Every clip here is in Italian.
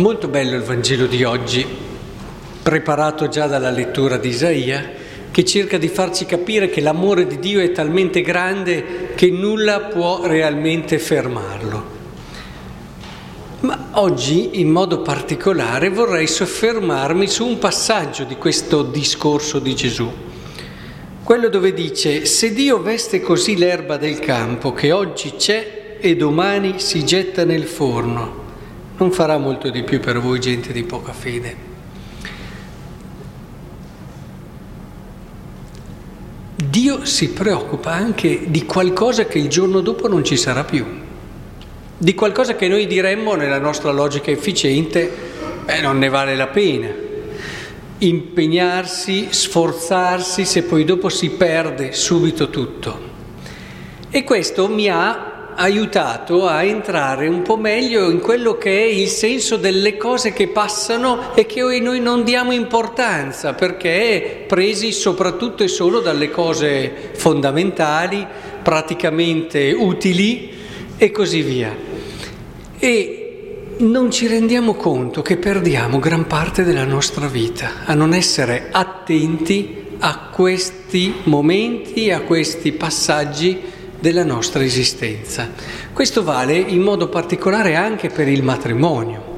Molto bello il Vangelo di oggi, preparato già dalla lettura di Isaia, che cerca di farci capire che l'amore di Dio è talmente grande che nulla può realmente fermarlo. Ma oggi in modo particolare vorrei soffermarmi su un passaggio di questo discorso di Gesù, quello dove dice se Dio veste così l'erba del campo che oggi c'è e domani si getta nel forno, non farà molto di più per voi gente di poca fede. Dio si preoccupa anche di qualcosa che il giorno dopo non ci sarà più, di qualcosa che noi diremmo nella nostra logica efficiente, beh, non ne vale la pena. Impegnarsi, sforzarsi se poi dopo si perde subito tutto. E questo mi ha aiutato a entrare un po' meglio in quello che è il senso delle cose che passano e che noi non diamo importanza perché presi soprattutto e solo dalle cose fondamentali, praticamente utili e così via. E non ci rendiamo conto che perdiamo gran parte della nostra vita a non essere attenti a questi momenti, a questi passaggi della nostra esistenza. Questo vale in modo particolare anche per il matrimonio.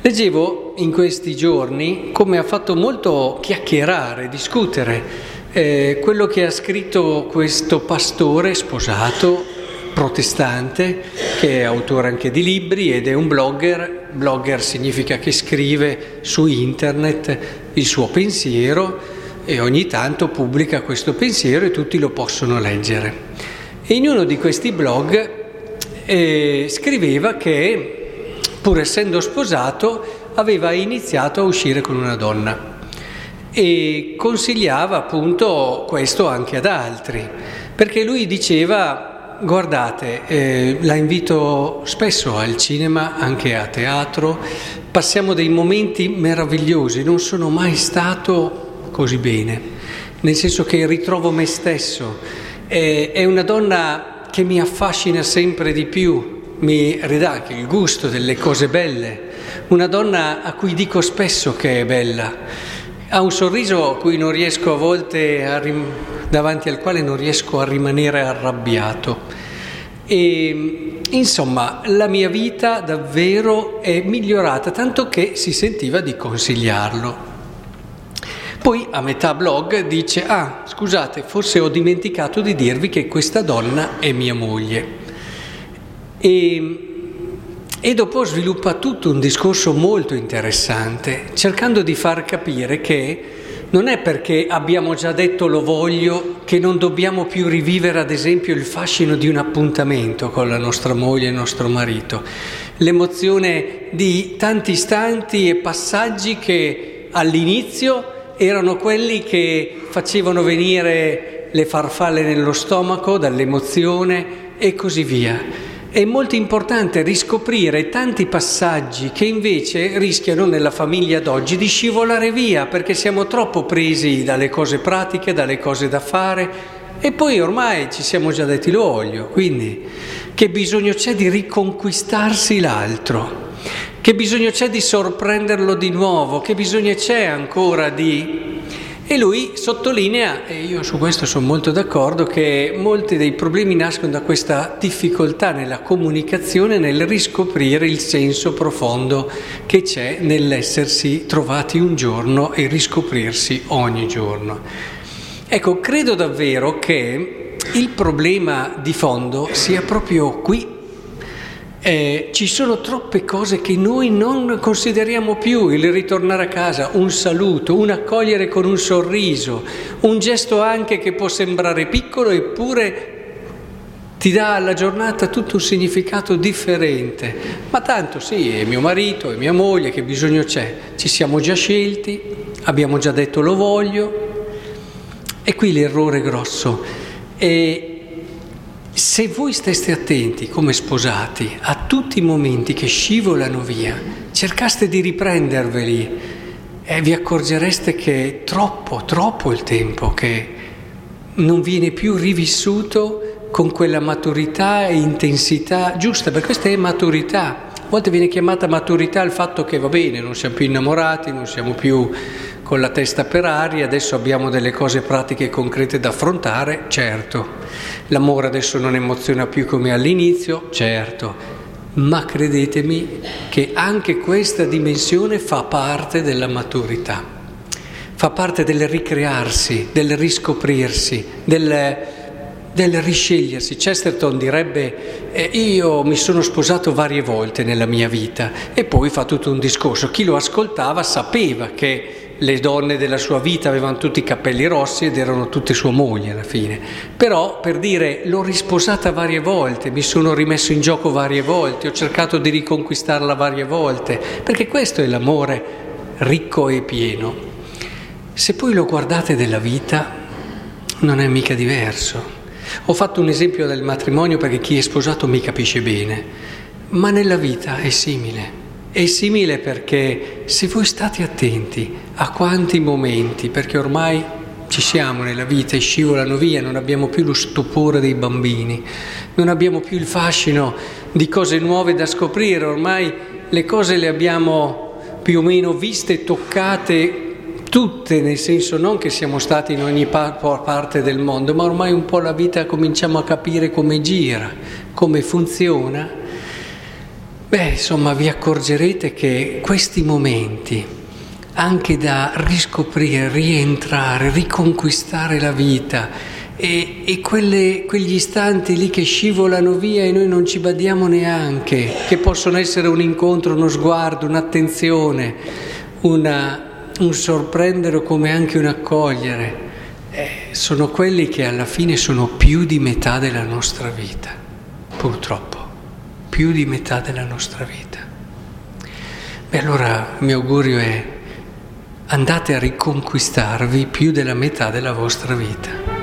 Leggevo in questi giorni come ha fatto molto chiacchierare, discutere eh, quello che ha scritto questo pastore sposato protestante che è autore anche di libri ed è un blogger. Blogger significa che scrive su internet il suo pensiero e ogni tanto pubblica questo pensiero e tutti lo possono leggere. E in uno di questi blog eh, scriveva che, pur essendo sposato, aveva iniziato a uscire con una donna. E consigliava appunto questo anche ad altri, perché lui diceva, guardate, eh, la invito spesso al cinema, anche a teatro, passiamo dei momenti meravigliosi, non sono mai stato così bene, nel senso che ritrovo me stesso è una donna che mi affascina sempre di più, mi ridà il gusto delle cose belle, una donna a cui dico spesso che è bella, ha un sorriso a a volte, rim- davanti al quale non riesco a rimanere arrabbiato. E insomma, la mia vita davvero è migliorata, tanto che si sentiva di consigliarlo. Poi a metà blog dice, ah scusate, forse ho dimenticato di dirvi che questa donna è mia moglie. E, e dopo sviluppa tutto un discorso molto interessante, cercando di far capire che non è perché abbiamo già detto lo voglio che non dobbiamo più rivivere ad esempio il fascino di un appuntamento con la nostra moglie e il nostro marito, l'emozione di tanti istanti e passaggi che all'inizio erano quelli che facevano venire le farfalle nello stomaco dall'emozione e così via. È molto importante riscoprire tanti passaggi che invece rischiano nella famiglia d'oggi di scivolare via perché siamo troppo presi dalle cose pratiche, dalle cose da fare e poi ormai ci siamo già detti lo voglio, quindi che bisogno c'è di riconquistarsi l'altro? Che bisogno c'è di sorprenderlo di nuovo? Che bisogno c'è ancora di... E lui sottolinea, e io su questo sono molto d'accordo, che molti dei problemi nascono da questa difficoltà nella comunicazione, nel riscoprire il senso profondo che c'è nell'essersi trovati un giorno e riscoprirsi ogni giorno. Ecco, credo davvero che il problema di fondo sia proprio qui eh, ci sono troppe cose che noi non consideriamo più, il ritornare a casa, un saluto, un accogliere con un sorriso, un gesto anche che può sembrare piccolo eppure ti dà alla giornata tutto un significato differente. Ma tanto sì, è mio marito, è mia moglie, che bisogno c'è? Ci siamo già scelti, abbiamo già detto lo voglio. E qui l'errore grosso. E se voi steste attenti come sposati a tutti i momenti che scivolano via, cercaste di riprenderveli e vi accorgereste che è troppo, troppo il tempo che non viene più rivissuto con quella maturità e intensità giusta, perché questa è maturità. volte viene chiamata maturità il fatto che va bene, non siamo più innamorati, non siamo più con la testa per aria, adesso abbiamo delle cose pratiche e concrete da affrontare, certo. L'amore adesso non emoziona più come all'inizio, certo. Ma credetemi che anche questa dimensione fa parte della maturità, fa parte del ricrearsi, del riscoprirsi, del, del riscegliersi. Chesterton direbbe eh, io mi sono sposato varie volte nella mia vita e poi fa tutto un discorso. Chi lo ascoltava sapeva che le donne della sua vita avevano tutti i capelli rossi ed erano tutte sua moglie alla fine. Però per dire l'ho risposata varie volte, mi sono rimesso in gioco varie volte, ho cercato di riconquistarla varie volte, perché questo è l'amore ricco e pieno. Se poi lo guardate della vita, non è mica diverso. Ho fatto un esempio del matrimonio perché chi è sposato mi capisce bene, ma nella vita è simile. È simile perché se voi state attenti a quanti momenti, perché ormai ci siamo nella vita e scivolano via, non abbiamo più lo stupore dei bambini, non abbiamo più il fascino di cose nuove da scoprire, ormai le cose le abbiamo più o meno viste, toccate tutte, nel senso non che siamo stati in ogni parte del mondo, ma ormai un po' la vita cominciamo a capire come gira, come funziona Beh, insomma, vi accorgerete che questi momenti, anche da riscoprire, rientrare, riconquistare la vita, e, e quelle, quegli istanti lì che scivolano via e noi non ci badiamo neanche, che possono essere un incontro, uno sguardo, un'attenzione, una, un sorprendere come anche un accogliere, eh, sono quelli che alla fine sono più di metà della nostra vita, purtroppo più di metà della nostra vita. Beh, allora il mio augurio è andate a riconquistarvi più della metà della vostra vita.